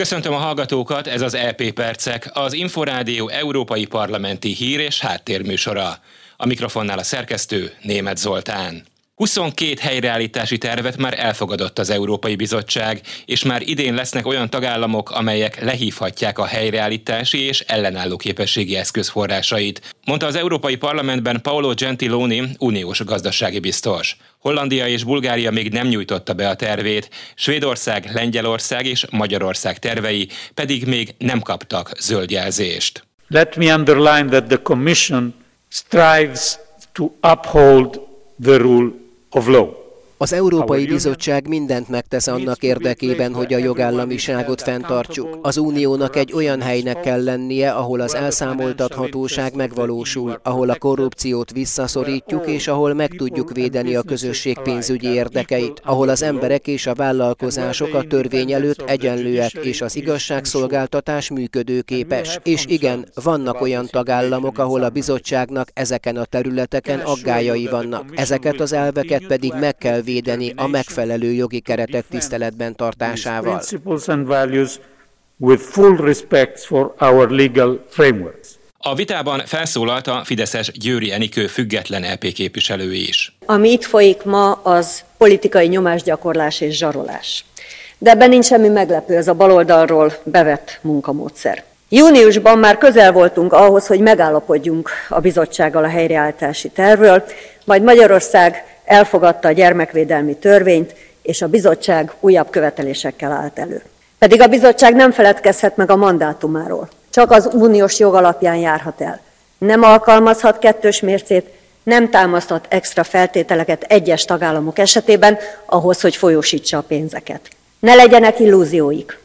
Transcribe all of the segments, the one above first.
Köszöntöm a hallgatókat, ez az EP Percek, az Inforádió Európai Parlamenti Hír és Háttérműsora. A mikrofonnál a szerkesztő Német Zoltán. 22 helyreállítási tervet már elfogadott az Európai Bizottság, és már idén lesznek olyan tagállamok, amelyek lehívhatják a helyreállítási és ellenálló képességi eszközforrásait, mondta az Európai Parlamentben Paolo Gentiloni, uniós gazdasági biztos. Hollandia és Bulgária még nem nyújtotta be a tervét, Svédország, Lengyelország és Magyarország tervei pedig még nem kaptak zöld jelzést. Let me underline that the Commission strives to uphold the rule of law. Az Európai Bizottság mindent megtesz annak érdekében, hogy a jogállamiságot fenntartsuk. Az uniónak egy olyan helynek kell lennie, ahol az elszámoltathatóság megvalósul, ahol a korrupciót visszaszorítjuk, és ahol meg tudjuk védeni a közösség pénzügyi érdekeit, ahol az emberek és a vállalkozások a törvény előtt egyenlőek, és az igazságszolgáltatás működőképes. És igen, vannak olyan tagállamok, ahol a bizottságnak ezeken a területeken aggájai vannak. Ezeket az elveket pedig meg kell védeni a megfelelő jogi keretek tiszteletben tartásával. A vitában felszólalt a Fideszes Győri Enikő független EP képviselő is. Ami itt folyik ma, az politikai nyomásgyakorlás és zsarolás. De ebben nincs semmi meglepő, ez a baloldalról bevett munkamódszer. Júniusban már közel voltunk ahhoz, hogy megállapodjunk a bizottsággal a helyreállítási tervről, majd Magyarország elfogadta a gyermekvédelmi törvényt, és a bizottság újabb követelésekkel állt elő. Pedig a bizottság nem feledkezhet meg a mandátumáról, csak az uniós jog alapján járhat el. Nem alkalmazhat kettős mércét, nem támaszthat extra feltételeket egyes tagállamok esetében ahhoz, hogy folyósítsa a pénzeket. Ne legyenek illúzióik.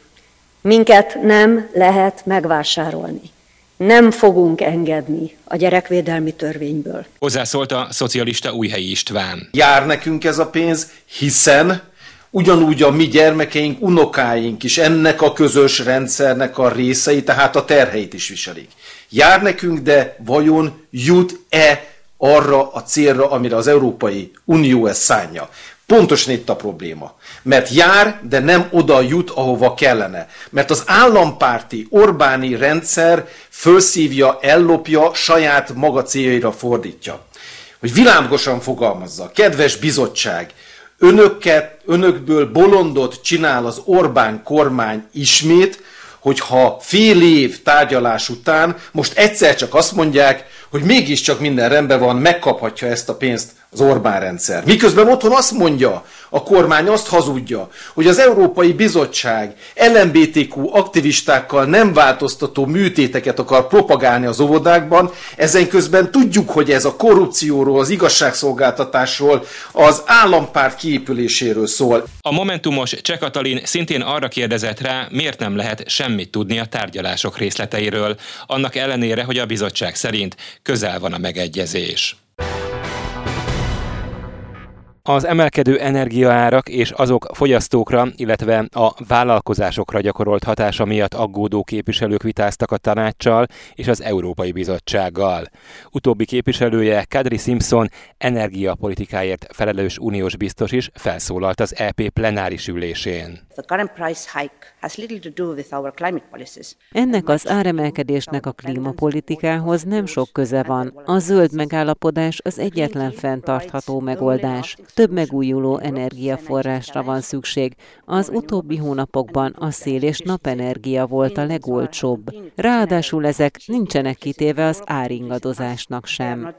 Minket nem lehet megvásárolni nem fogunk engedni a gyerekvédelmi törvényből. Hozzászólt a szocialista Újhelyi István. Jár nekünk ez a pénz, hiszen ugyanúgy a mi gyermekeink, unokáink is ennek a közös rendszernek a részei, tehát a terheit is viselik. Jár nekünk, de vajon jut-e arra a célra, amire az Európai Unió ezt szánja? Pontosan itt a probléma. Mert jár, de nem oda jut, ahova kellene. Mert az állampárti Orbáni rendszer fölszívja, ellopja, saját maga céljaira fordítja. Hogy világosan fogalmazza, kedves bizottság, önöket, önökből bolondot csinál az Orbán kormány ismét, hogyha fél év tárgyalás után most egyszer csak azt mondják, hogy mégiscsak minden rendben van, megkaphatja ezt a pénzt az Orbán rendszer. Miközben otthon azt mondja, a kormány azt hazudja, hogy az Európai Bizottság LMBTQ aktivistákkal nem változtató műtéteket akar propagálni az óvodákban, ezen közben tudjuk, hogy ez a korrupcióról, az igazságszolgáltatásról, az állampárt kiépüléséről szól. A Momentumos Cseh Katalin szintén arra kérdezett rá, miért nem lehet semmit tudni a tárgyalások részleteiről, annak ellenére, hogy a bizottság szerint közel van a megegyezés. Az emelkedő energiaárak és azok fogyasztókra, illetve a vállalkozásokra gyakorolt hatása miatt aggódó képviselők vitáztak a tanácssal és az Európai Bizottsággal. Utóbbi képviselője Kadri Simpson energiapolitikáért felelős uniós biztos is felszólalt az EP plenáris ülésén. Ennek az áremelkedésnek a klímapolitikához nem sok köze van. A zöld megállapodás az egyetlen fenntartható megoldás. Több megújuló energiaforrásra van szükség. Az utóbbi hónapokban a szél és napenergia volt a legolcsóbb. Ráadásul ezek nincsenek kitéve az áringadozásnak sem.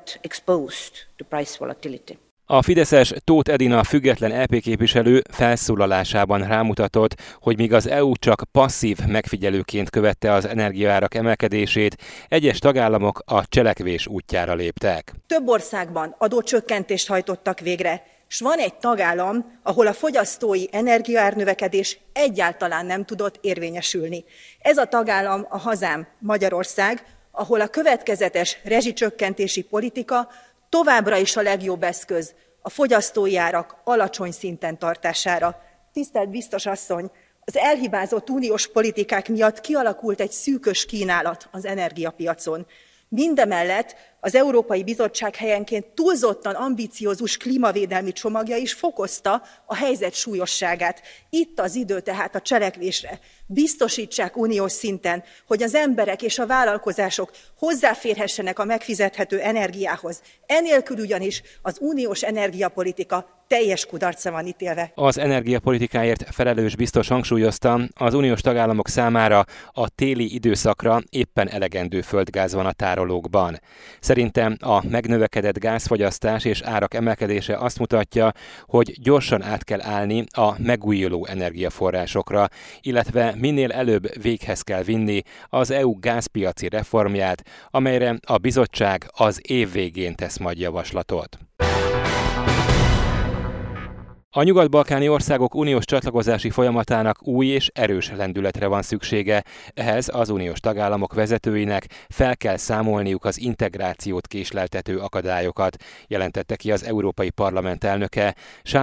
A Fideszes Tóth Edina független LP képviselő felszólalásában rámutatott, hogy míg az EU csak passzív megfigyelőként követte az energiaárak emelkedését, egyes tagállamok a cselekvés útjára léptek. Több országban adócsökkentést hajtottak végre, és van egy tagállam, ahol a fogyasztói energiaárnövekedés egyáltalán nem tudott érvényesülni. Ez a tagállam a hazám Magyarország, ahol a következetes rezsicsökkentési politika továbbra is a legjobb eszköz a fogyasztói árak alacsony szinten tartására. Tisztelt biztos asszony, az elhibázott uniós politikák miatt kialakult egy szűkös kínálat az energiapiacon. Mindemellett az Európai Bizottság helyenként túlzottan ambiciózus klímavédelmi csomagja is fokozta a helyzet súlyosságát. Itt az idő tehát a cselekvésre. Biztosítsák uniós szinten, hogy az emberek és a vállalkozások hozzáférhessenek a megfizethető energiához. Enélkül ugyanis az uniós energiapolitika teljes kudarca van ítélve. Az energiapolitikáért felelős biztos hangsúlyozta, az uniós tagállamok számára a téli időszakra éppen elegendő földgáz van a tárolókban. Szerintem a megnövekedett gázfogyasztás és árak emelkedése azt mutatja, hogy gyorsan át kell állni a megújuló energiaforrásokra, illetve minél előbb véghez kell vinni az EU gázpiaci reformját, amelyre a bizottság az év végén tesz majd javaslatot. A nyugat-balkáni országok uniós csatlakozási folyamatának új és erős lendületre van szüksége. Ehhez az uniós tagállamok vezetőinek fel kell számolniuk az integrációt késleltető akadályokat, jelentette ki az Európai Parlament elnöke.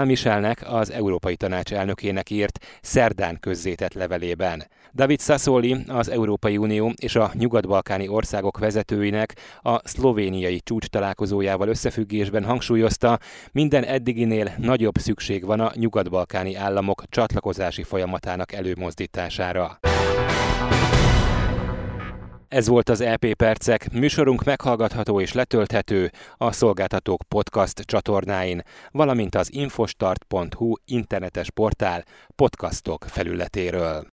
Michelnek, az Európai Tanács elnökének írt szerdán közzétett levelében. David Sassoli, az Európai Unió és a nyugat-balkáni országok vezetőinek a szlovéniai csúcs találkozójával összefüggésben hangsúlyozta, minden eddiginél nagyobb szükség van a nyugat-balkáni államok csatlakozási folyamatának előmozdítására. Ez volt az EP Percek, műsorunk meghallgatható és letölthető a Szolgáltatók podcast csatornáin, valamint az infostart.hu internetes portál podcastok felületéről.